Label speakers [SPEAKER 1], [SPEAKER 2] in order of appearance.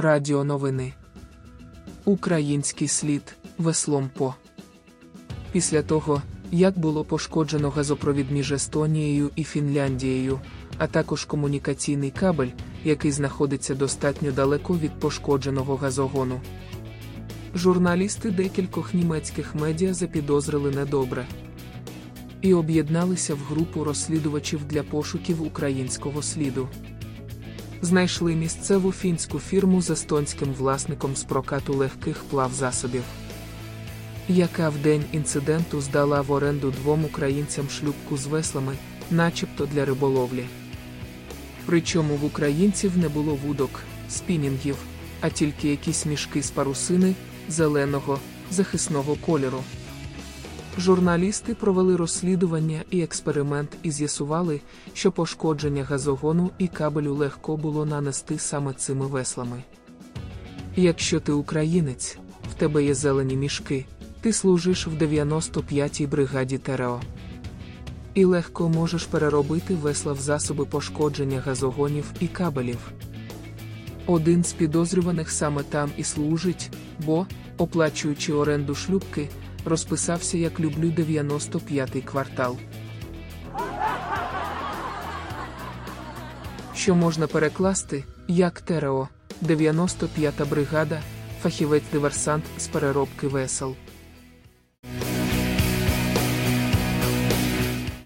[SPEAKER 1] Радіо новини. Український слід веслом по. Після того, як було пошкоджено газопровід між Естонією і Фінляндією, а також комунікаційний кабель, який знаходиться достатньо далеко від пошкодженого газогону. Журналісти декількох німецьких медіа запідозрили недобре і об'єдналися в групу розслідувачів для пошуків українського сліду. Знайшли місцеву фінську фірму з естонським власником з прокату легких плавзасобів, яка в день інциденту здала в оренду двом українцям шлюпку з веслами, начебто для риболовлі. Причому в українців не було вудок, спінінгів, а тільки якісь мішки з парусини, зеленого, захисного кольору. Журналісти провели розслідування і експеримент і з'ясували, що пошкодження газогону і кабелю легко було нанести саме цими веслами. Якщо ти українець, в тебе є зелені мішки, ти служиш в 95-й бригаді ТРО. І легко можеш переробити весла в засоби пошкодження газогонів і кабелів. Один з підозрюваних саме там і служить, бо, оплачуючи оренду шлюбки, розписався як люблю 95-й квартал. Що можна перекласти, як ТРО, 95-та бригада, фахівець-диверсант з переробки весел.